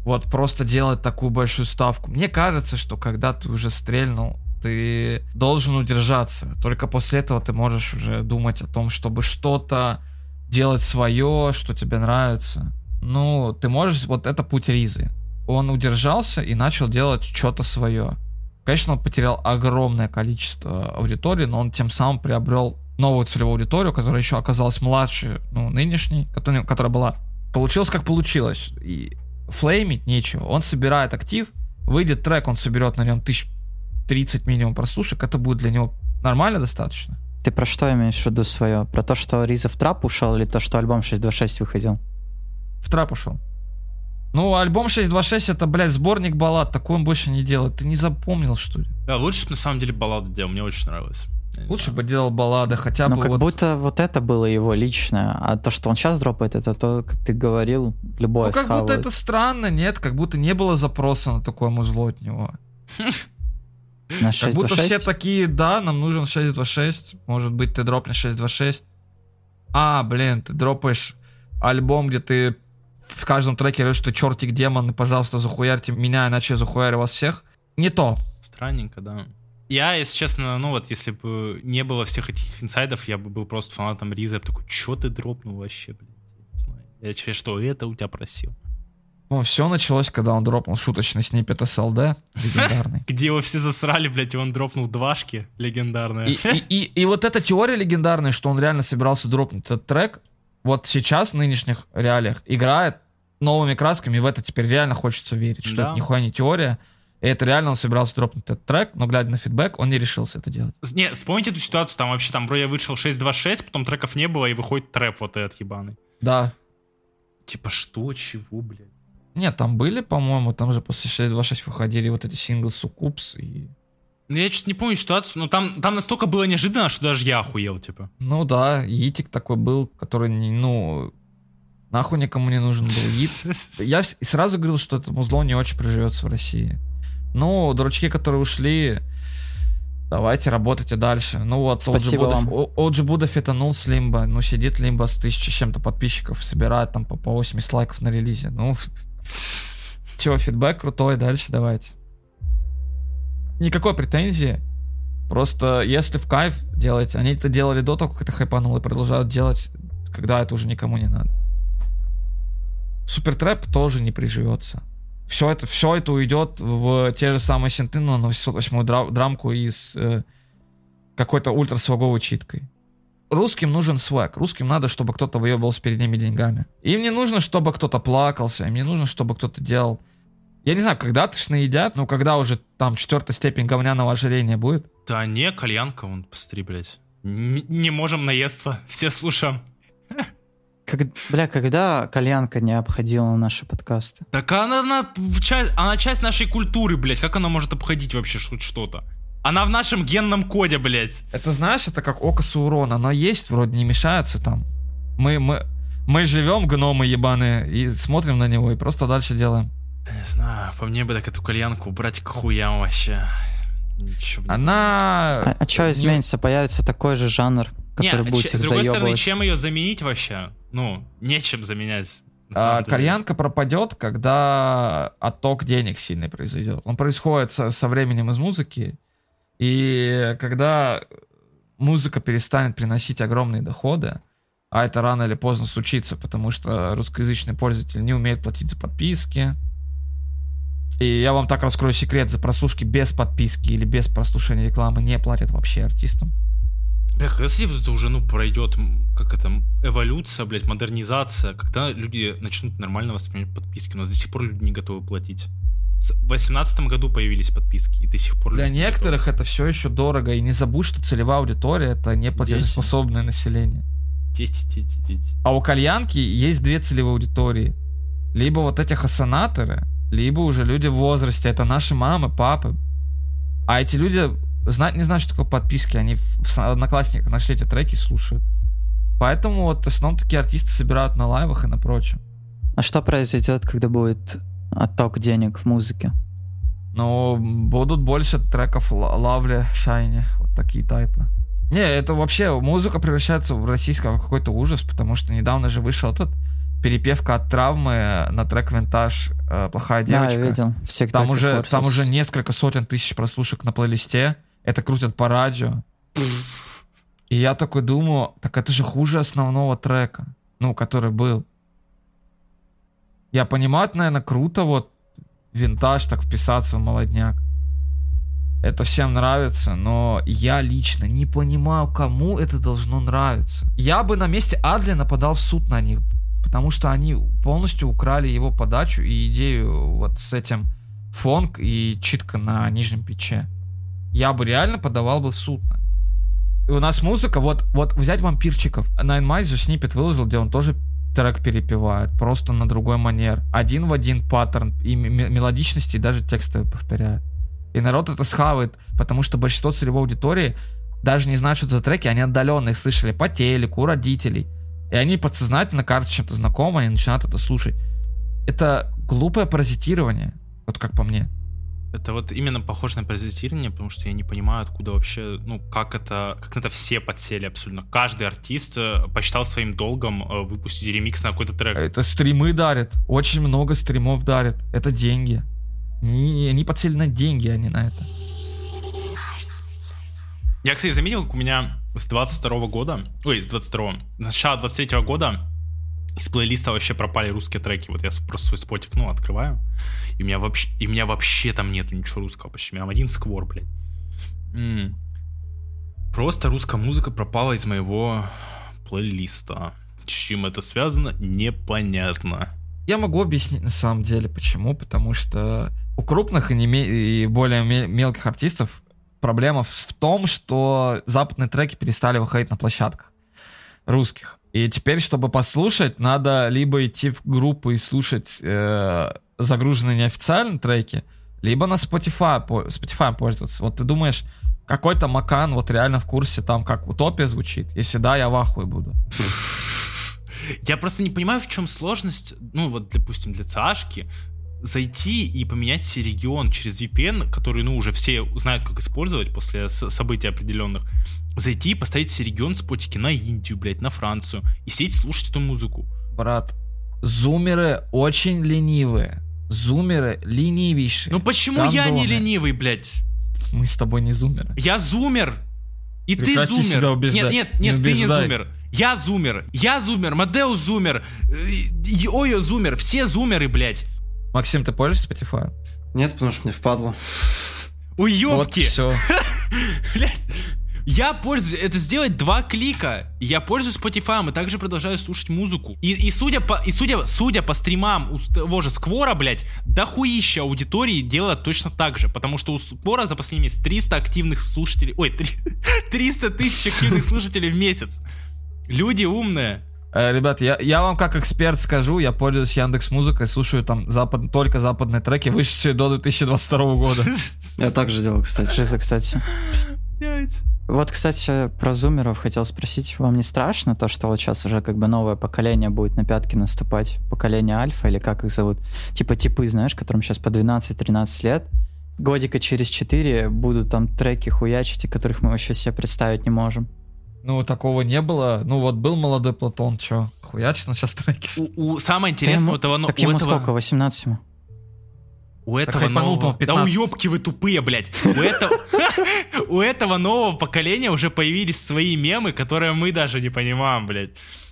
вот просто делать такую большую ставку. Мне кажется, что когда ты уже стрельнул, ты должен удержаться. Только после этого ты можешь уже думать о том, чтобы что-то делать свое, что тебе нравится. Ну, ты можешь... Вот это путь Ризы. Он удержался и начал делать что-то свое. Конечно, он потерял огромное количество аудитории, но он тем самым приобрел новую целевую аудиторию, которая еще оказалась младше ну, нынешней, которая, которая была. Получилось, как получилось. И флеймить нечего. Он собирает актив, выйдет трек, он соберет на нем тысяч 30 минимум прослушек, это будет для него нормально достаточно. Ты про что имеешь в виду свое? Про то, что Риза в трап ушел, или то, что альбом 626 выходил? В трап ушел. Ну, альбом 626 это, блядь, сборник баллад, такой он больше не делает. Ты не запомнил, что ли? Да, лучше бы на самом деле баллады делал, мне очень нравилось. Лучше знаю. бы делал баллады, хотя ну, бы как вот... будто вот это было его личное, а то, что он сейчас дропает, это то, как ты говорил, любое Ну, как будто схавает. это странно, нет? Как будто не было запроса на такое музло от него. На Как будто 626? все такие, да, нам нужен 626. Может быть, ты дропнешь 626. А, блин, ты дропаешь альбом, где ты в каждом треке говоришь, что чертик демон, и, пожалуйста, захуярьте меня, иначе я захуярю вас всех. Не то. Странненько, да. Я, если честно, ну вот, если бы не было всех этих инсайдов, я бы был просто фанатом Риза. Я бы такой, чё ты дропнул вообще, блядь? Я не знаю. Я че- что, это у тебя просил? Ну, все началось, когда он дропнул шуточный снипет SLD, легендарный. Где его все засрали, блядь, и он дропнул двашки легендарные. И, и, и, и вот эта теория легендарная, что он реально собирался дропнуть этот трек, вот сейчас, в нынешних реалиях, играет новыми красками, и в это теперь реально хочется верить, что Да. это нихуя не теория. И это реально он собирался дропнуть этот трек, но глядя на фидбэк, он не решился это делать. Не, вспомните эту ситуацию, там вообще там вроде вышел 6.2.6, потом треков не было, и выходит трэп вот этот ебаный. Да. Типа, что, чего, блядь? Нет, там были, по-моему, там же после 626 выходили вот эти синглы Сукупс и... Ну, я честно не помню ситуацию, но там, там настолько было неожиданно, что даже я охуел, типа. Ну да, Йитик такой был, который, не- ну, нахуй никому не нужен был Йит. Я сразу говорил, что это музло не очень приживется в России. Ну, дурачки, которые ушли, Давайте работайте дальше. Ну вот. Оджи Буда фитанул с Лимба. Ну, сидит Лимба с тысячи чем-то подписчиков, собирает там по, по 80 лайков на релизе. Ну, чего, фидбэк крутой, дальше давайте. Никакой претензии. Просто если в кайф делаете, они это делали до того, как это хайпануло, и продолжают делать, когда это уже никому не надо. Супертрэп тоже не приживется. Все это, все это уйдет в те же самые синты, но на 808 дра- драмку и с э, какой-то ультрасваговой читкой. Русским нужен свек. Русским надо, чтобы кто-то выебывался перед ними деньгами. Им не нужно, чтобы кто-то плакался. Им не нужно, чтобы кто-то делал. Я не знаю, когда ты ж наедят, ну когда уже там четвертая степень говняного ожирения будет. Да не, кальянка, вон, посмотри, блядь. Н- не можем наесться, все слушаем. Как, бля, когда кальянка не обходила наши подкасты? Так она, она, в часть, она часть нашей культуры, блядь. Как она может обходить вообще хоть что-то? Она в нашем генном коде, блядь. Это знаешь, это как око Саурона. Оно есть, вроде не мешается там. Мы, мы, мы живем, гномы ебаные, и смотрим на него, и просто дальше делаем. Не знаю, по мне бы так эту кальянку убрать к хуям вообще. Ничего не Она... А, что изменится? Появится такой же жанр, Не, который будет ч- с другой стороны, чем ее заменить вообще? Ну, нечем заменять. А, кальянка пропадет, когда отток денег сильный произойдет. Он происходит со, со временем из музыки, и когда музыка перестанет приносить огромные доходы, а это рано или поздно случится, потому что русскоязычный пользователь не умеет платить за подписки. И я вам так раскрою секрет, за прослушки без подписки или без прослушивания рекламы не платят вообще артистам. Бля, когда, это уже, ну, пройдет, как это, эволюция, блядь, модернизация, когда люди начнут нормально воспринимать подписки, нас до сих пор люди не готовы платить. В 2018 году появились подписки, и до сих пор Для некоторых это все еще дорого. И не забудь, что целевая аудитория это неплатежеспособное население. Дети, дети, дети. А у кальянки есть две целевые аудитории. Либо вот эти хасанаторы, либо уже люди в возрасте. Это наши мамы, папы. А эти люди знать не знают, что такое подписки. Они в в одноклассниках нашли эти треки и слушают. Поэтому вот в основном такие артисты собирают на лайвах и на прочем. А что произойдет, когда будет отток денег в музыке? Но будут больше треков Ла- Лавли, Шайни, вот такие тайпы. Не, это вообще музыка превращается в российского какой-то ужас, потому что недавно же вышел этот перепевка от травмы на трек Винтаж э, Плохая Да, девочка. я видел. В TikTok Там уже, форсился. там уже несколько сотен тысяч прослушек на плейлисте. Это крутят по радио. И я такой думаю, так это же хуже основного трека, ну, который был. Я понимаю, это, наверное, круто вот винтаж так вписаться в молодняк. Это всем нравится, но я лично не понимаю, кому это должно нравиться. Я бы на месте Адлина подал в суд на них, потому что они полностью украли его подачу и идею вот с этим фонг и читка на нижнем пиче. Я бы реально подавал бы в суд на. И у нас музыка, вот, вот взять вампирчиков. Nine Miles же снипет выложил, где он тоже трек перепевает, просто на другой манер. Один в один паттерн и мелодичности, и даже тексты повторяет. И народ это схавает, потому что большинство целевой аудитории даже не знают, что это за треки, они отдаленно их слышали по телеку, у родителей. И они подсознательно кажется чем-то знакомо, они начинают это слушать. Это глупое паразитирование, вот как по мне. Это вот именно похоже на паразитирование, потому что я не понимаю, откуда вообще, ну, как это, как это все подсели абсолютно. Каждый артист э, посчитал своим долгом э, выпустить ремикс на какой-то трек. Это стримы дарят. Очень много стримов дарят. Это деньги. Не, они подсели на деньги, а не на это. Я, кстати, заметил, как у меня с 22 года, ой, с 22 с начала 23 года из плейлиста вообще пропали русские треки. Вот я просто свой спотик, ну, открываю, и у меня вообще, и у меня вообще там нету ничего русского почти. У меня там один сквор, блядь. М. Просто русская музыка пропала из моего плейлиста. С чем это связано, непонятно. Я могу объяснить на самом деле, почему. Потому что у крупных и, не и более ме- мелких артистов проблема в том, что западные треки перестали выходить на площадках русских. И теперь, чтобы послушать, надо либо идти в группу и слушать э, загруженные неофициальные треки, либо на Spotify, Spotify пользоваться. Вот ты думаешь, какой-то Макан вот реально в курсе там, как Утопия звучит? Если да, я в ахуе буду. Я просто не понимаю, в чем сложность, ну вот, допустим, для ЦАшки зайти и поменять себе регион через VPN, который, ну, уже все знают, как использовать после событий определенных. Зайти и поставить себе регион спотики на Индию, блядь, на Францию. И сидеть слушать эту музыку. Брат, зумеры очень ленивые. Зумеры ленивейшие. Ну почему я не Гандоны. ленивый, блядь? Мы с тобой не зумеры. Я зумер. И Прекрати ты зумер. себя убеждать. Нет, нет, Не нет, ты не зумер. Я зумер. Я зумер. Мадеус зумер. э, Ойо зумер. Все зумеры, блядь. Максим, ты пользуешься Spotify? Нет, потому что мне впадло. Вот Уёбки. все. Блядь. Я пользуюсь, это сделать два клика. Я пользуюсь Spotify и также продолжаю слушать музыку. И, и судя по, и судя, судя по стримам у того же Сквора, блядь, дохуища аудитории делает точно так же. Потому что у Сквора за последний месяц 300 активных слушателей, ой, три- 300 тысяч активных слушателей в месяц. Люди умные. Э, Ребят, я, я вам как эксперт скажу, я пользуюсь Яндекс Музыкой, слушаю там запад, только западные треки, вышедшие до 2022 года. Я так же делал, кстати. Жиза, кстати. Вот, кстати, про зумеров хотел спросить, вам не страшно то, что вот сейчас уже как бы новое поколение будет на пятки наступать? Поколение альфа или как их зовут? Типа типы, знаешь, которым сейчас по 12-13 лет, годика через 4 будут там треки хуячить, и которых мы вообще себе представить не можем. Ну, такого не было. Ну, вот был молодой Платон, чё, хуячит он сейчас треки? У, у- самое Да интересное ему- у этого, но- так у ему этого, сколько, 18 ему? У этого нового... он в 15. Да уебки вы тупые, блядь. У этого, у этого нового поколения уже появились свои мемы, которые мы даже не понимаем, блядь.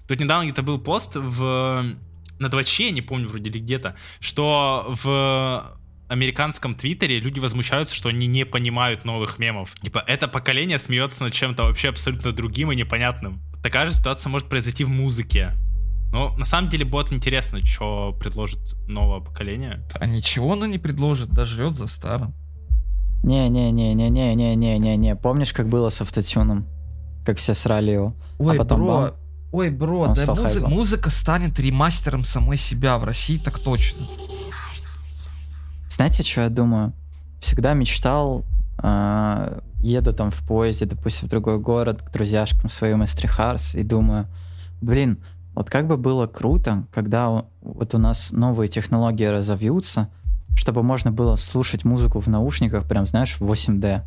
Тут недавно где-то был пост в на 2 я не помню, вроде или где-то, что в американском твиттере люди возмущаются, что они не понимают новых мемов. Типа, это поколение смеется над чем-то вообще абсолютно другим и непонятным. Такая же ситуация может произойти в музыке. Но на самом деле будет интересно, что предложит новое поколение. А ничего оно не предложит, дожрет за старым. Не-не-не-не-не-не-не-не-не. Помнишь, как было с автотюном? Как все срали его? Ой, а потом бро, бам, ой, бро, Он да музы- хайпом. музыка станет ремастером самой себя в России, так точно. Знаете, что я думаю? Всегда мечтал, а, еду там в поезде, допустим, в другой город, к друзьяшкам своим из Трихарс, и думаю, блин, вот как бы было круто, когда вот у нас новые технологии разовьются, чтобы можно было слушать музыку в наушниках, прям, знаешь, в 8D.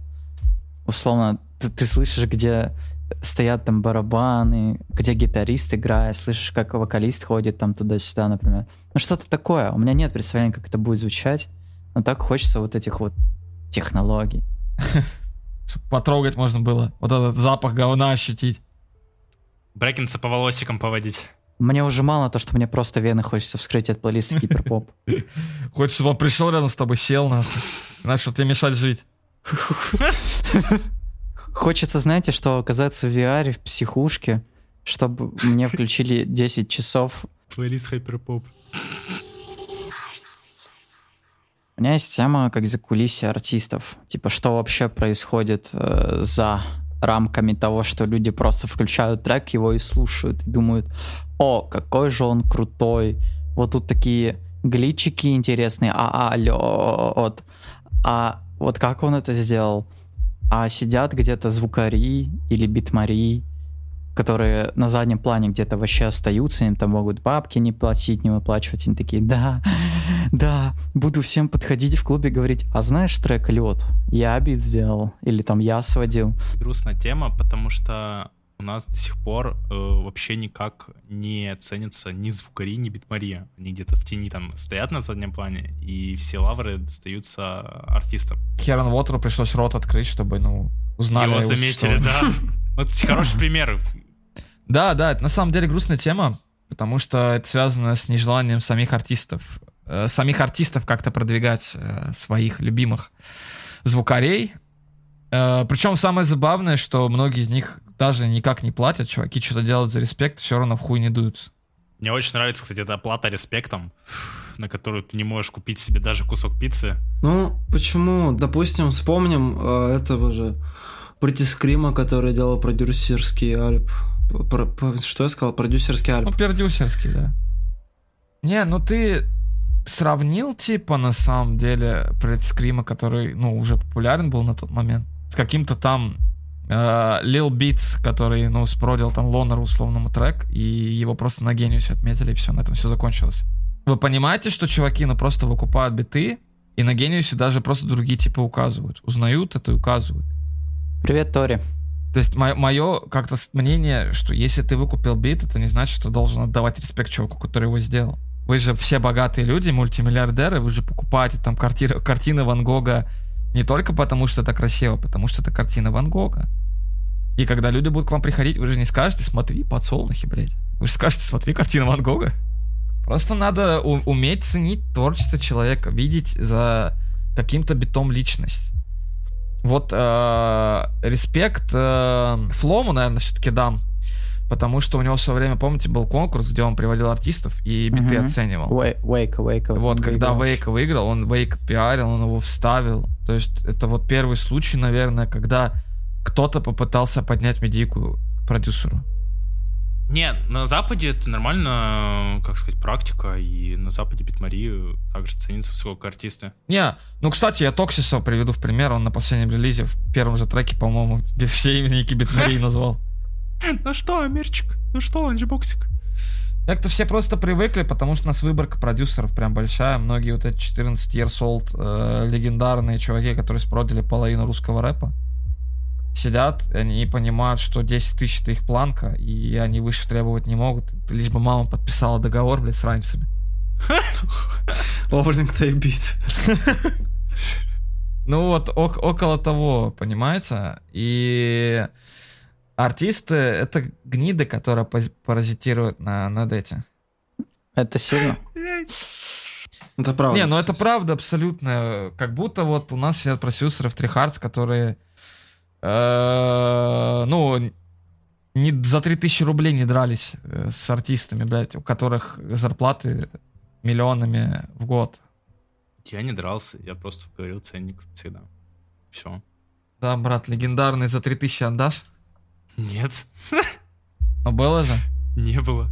Условно, ты, ты слышишь, где стоят там барабаны, где гитарист играет, слышишь, как вокалист ходит там туда-сюда, например. Ну что-то такое. У меня нет представления, как это будет звучать. Но так хочется вот этих вот технологий. Чтоб потрогать можно было. Вот этот запах говна ощутить. Брекинса по волосикам поводить. Мне уже мало то, что мне просто вены хочется вскрыть от плейлиста гиперпоп. Хочешь, чтобы он пришел рядом с тобой, сел на... Начал тебе мешать жить. Хочется, знаете, что оказаться в VR, в психушке, чтобы мне включили 10 часов. Плейлист хайперпоп. У меня есть тема как за кулисье артистов. Типа, что вообще происходит э, за рамками того, что люди просто включают трек, его и слушают, и думают, о, какой же он крутой. Вот тут такие гличики интересные, а, алло, вот. А вот как он это сделал? А сидят где-то звукари или битмари, которые на заднем плане где-то вообще остаются, им там могут бабки не платить, не выплачивать. Они такие, да, да, буду всем подходить в клубе и говорить, а знаешь трек «Лед»? Я бит сделал, или там я сводил. Грустная тема, потому что у нас до сих пор э, вообще никак не ценятся ни звукари, ни битмари. Они где-то в тени там стоят на заднем плане, и все лавры достаются артистам. Херон Уотеру пришлось рот открыть, чтобы, ну, узнали Его заметили, существовании. да. Вот хороший пример. Да, да, это на самом деле грустная тема, потому что это связано с нежеланием самих артистов, э, самих артистов как-то продвигать э, своих любимых звукарей. Э, причем самое забавное, что многие из них даже никак не платят, чуваки что-то делают за респект, все равно в хуй не дуют. Мне очень нравится, кстати, эта оплата респектом, на которую ты не можешь купить себе даже кусок пиццы. Ну, почему? Допустим, вспомним э, этого же Прити Скрима, который делал продюсерский альб. Про- про- что я сказал? Продюсерский Ну, альб. продюсерский, да. Не, ну ты сравнил, типа, на самом деле, Пред Скрима, который, ну, уже популярен был на тот момент, с каким-то там э, Lil Beats, который, ну, спродил там Лонер условному трек, и его просто на гениусе отметили, и все, на этом все закончилось. Вы понимаете, что чуваки, ну просто выкупают биты, и на Гениусе даже просто другие типы указывают. Узнают это и указывают. Привет, Тори. То есть мое как-то с- мнение, что если ты выкупил бит, это не значит, что должен отдавать респект чуваку, который его сделал. Вы же все богатые люди, мультимиллиардеры, вы же покупаете там картиры, картины Ван Гога не только потому, что это красиво, потому что это картина Ван Гога. И когда люди будут к вам приходить, вы же не скажете, смотри, подсолнухи, блядь. Вы же скажете, смотри, картина Ван Гога. Просто надо уметь ценить творчество человека, видеть за каким-то битом личность. Вот э, респект э, Флому, наверное, все-таки дам. Потому что у него в свое время, помните, был конкурс, где он приводил артистов и биты Мгм. оценивал. Вей- Вейка, Вейка. Вот, когда выиграл. Вейк выиграл, он Вейк пиарил, он его вставил. То есть это вот первый случай, наверное, когда кто-то попытался поднять медийку продюсеру. Не, на Западе это нормально, как сказать, практика, и на Западе битмари также ценится высоко артисты. Не, ну, кстати, я Токсиса приведу в пример, он на последнем релизе в первом же треке, по-моему, все имена битмарей назвал. Ну что, Амерчик? Ну что, анджибоксик? Как-то все просто привыкли, потому что у нас выборка продюсеров прям большая. Многие вот эти 14 years old э, легендарные чуваки, которые спродили половину русского рэпа, сидят, они понимают, что 10 тысяч это их планка, и они выше требовать не могут. Лишь бы мама подписала договор, блядь, с раймсами. Оверлинг тейбит. Ну вот, ок- около того, понимаете? И артисты — это гниды, которые паразитируют на, над этим. Это сильно. Это правда. Не, ну это правда абсолютно. Как будто вот у нас сидят продюсеры в Трихардс, которые, ну, не, за 3000 рублей не дрались э, с артистами, блядь, у которых зарплаты миллионами в год. Я не дрался, я просто говорил ценник всегда. Все. Да, брат, легендарный за 3000 отдашь? Нет, Ну, было же. не было.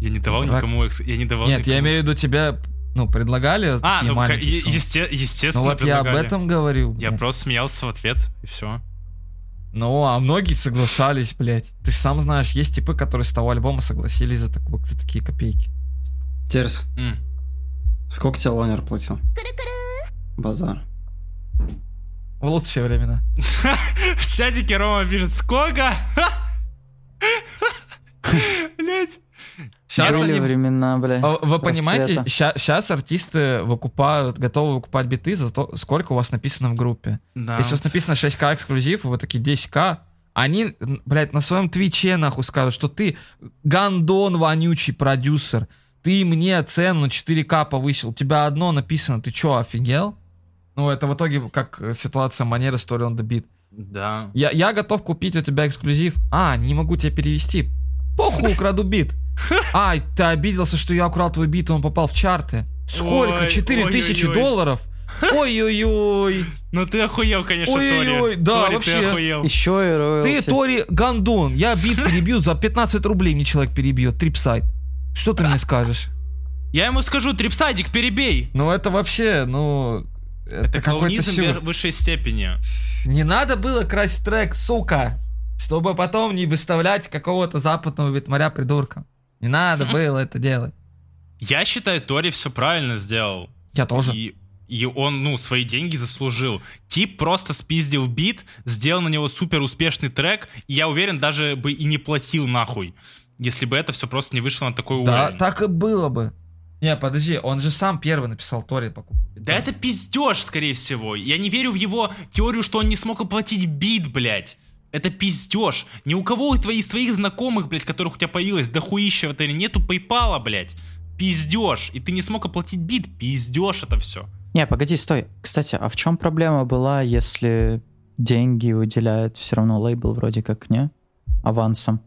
Я не давал никому экс... Я не давал Нет, никому- я имею в виду тебя, ну, предлагали А, такие ну, маленькие е- есте- естественно, Ну вот я об предлагали. этом говорю. Я блядь. просто смеялся в ответ, и все. Ну, а многие соглашались, блядь. Ты же сам знаешь, есть типы, которые с того альбома согласились за, такой- за такие копейки. Терс, сколько тебе Лонер платил? Базар. В лучшие времена. В чатике Рома пишет, сколько? Сейчас Были они... времена, бля. А Вы понимаете, сейчас артисты выкупают, готовы выкупать биты за то, сколько у вас написано в группе. Да. Если у вас написано 6к эксклюзив, и вы такие 10к, они, блядь, на своем твиче нахуй скажут, что ты гандон вонючий продюсер, ты мне цену на 4к повысил, у тебя одно написано, ты чё, офигел? Ну, это в итоге как э, ситуация манеры Story on the Beat. Да. Я, я готов купить у тебя эксклюзив. А, не могу тебя перевести. Похуй, украду бит. А, ты обиделся, что я украл твой бит, и он попал в чарты. Сколько? Ой, 4 тысячи долларов? Ой-ой-ой. Ну ты охуел, конечно, Ой-ой-ой, Тори. да, Тори, вообще. ты охуел. Еще и Ты, роялти. Тори, гандон. Я бит перебью за 15 рублей, мне человек перебьет. Трипсайд. Что ты мне скажешь? Я ему скажу, трипсайдик, перебей. Ну, это вообще, ну... Это, Это какой-то клоунизм вер- высшей степени. Не надо было красть трек, сука, чтобы потом не выставлять какого-то западного битмаря придурком. Не надо было это делать. Я считаю, Тори все правильно сделал. Я тоже. И, и он, ну, свои деньги заслужил. Тип просто спиздил бит, сделал на него супер успешный трек, и я уверен, даже бы и не платил нахуй, если бы это все просто не вышло на такой Да, уровень. так и было бы. Не, подожди, он же сам первый написал Тори покупку. Да это пиздеж, скорее всего. Я не верю в его теорию, что он не смог оплатить бит, блядь. Это пиздеж. Ни у кого из твоих, из твоих знакомых, блядь, которых у тебя появилось дохуища в отеле, нету PayPal, блядь. Пиздеж. И ты не смог оплатить бит. Пиздеж это все. Не, погоди, стой. Кстати, а в чем проблема была, если деньги выделяет все равно лейбл вроде как, не? Авансом.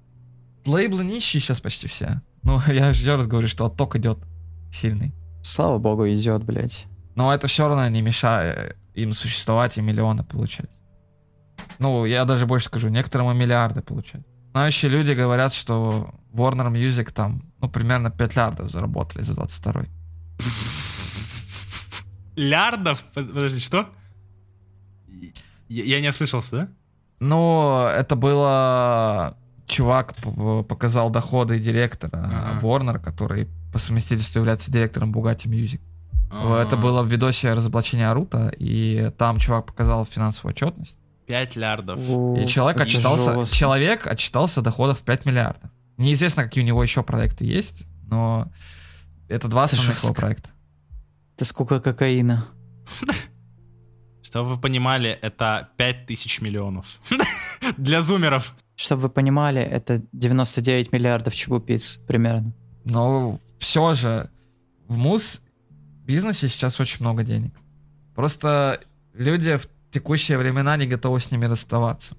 Лейблы нищие сейчас почти все. Ну, я еще раз говорю, что отток идет сильный. Слава богу, идет, блядь. Но это все равно не мешает им существовать и миллионы получать. Ну, я даже больше скажу, некоторым и миллиарды получать. Знающие люди говорят, что Warner Music там, ну, примерно 5 лярдов заработали за 22 Лярдов? Под- Подожди, что? Я, я не ослышался, да? Ну, это было... Чувак показал доходы директора Ага. Warner, который по совместительству является директором Bugatti Music. Это А, было в видосе разоблачения Арута, и там чувак показал финансовую отчетность. 5 лярдов. И человек отчитался, жестко. человек отчитался доходов в 5 миллиардов. Неизвестно, какие у него еще проекты есть, но это два основных его проекта. Это сколько кокаина? Чтобы вы понимали, это 5000 миллионов. Для зумеров. Чтобы вы понимали, это 99 миллиардов чебупиц примерно. Но все же в мус бизнесе сейчас очень много денег. Просто люди в текущие времена не готовы с ними расставаться.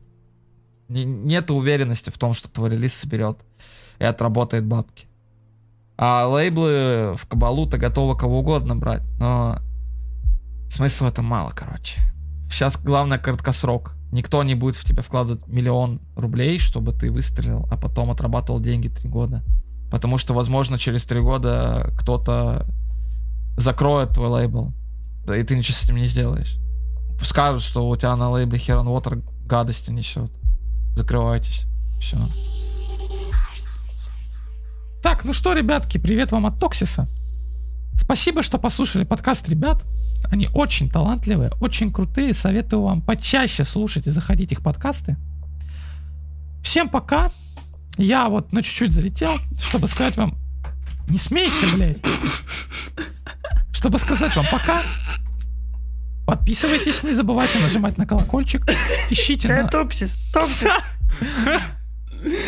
Не- нет уверенности в том, что твой релиз соберет и отработает бабки. А лейблы в кабалу-то готовы кого угодно брать, но смысла в этом мало, короче. Сейчас главное краткосрок. Никто не будет в тебя вкладывать миллион рублей, чтобы ты выстрелил, а потом отрабатывал деньги три года. Потому что, возможно, через три года кто-то закроет твой лейбл. Да и ты ничего с этим не сделаешь. Скажут, что у тебя на лейбле Heron Water гадости несет. Закрывайтесь. Все. Так, ну что, ребятки, привет вам от Токсиса. Спасибо, что послушали подкаст ребят. Они очень талантливые, очень крутые. Советую вам почаще слушать и заходить их подкасты. Всем пока. Я вот на чуть-чуть залетел, чтобы сказать вам... Не смейся, блядь. Чтобы сказать вам пока. Подписывайтесь, не забывайте нажимать на колокольчик. Ищите на... Токсис, токсис.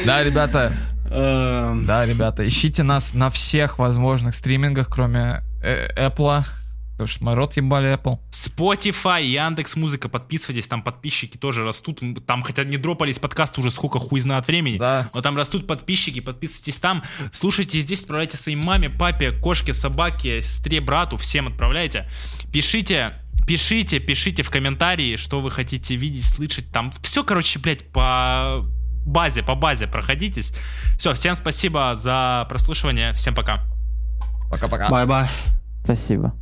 Да, ребята, Эм, да, ребята, ищите нас на всех возможных стримингах, кроме э, Apple. Потому что мы рот ебали Apple. Spotify, Яндекс Музыка, подписывайтесь, там подписчики тоже растут. Там хотя не дропались подкасты уже сколько хуй знает времени. Да. Но там растут подписчики, подписывайтесь там, слушайте здесь, отправляйте своей маме, папе, кошке, собаке, сестре, брату, всем отправляйте. Пишите, пишите, пишите в комментарии, что вы хотите видеть, слышать. Там все, короче, блядь, по базе, по базе проходитесь. Все, всем спасибо за прослушивание, всем пока. Пока-пока. Bye-bye. Спасибо.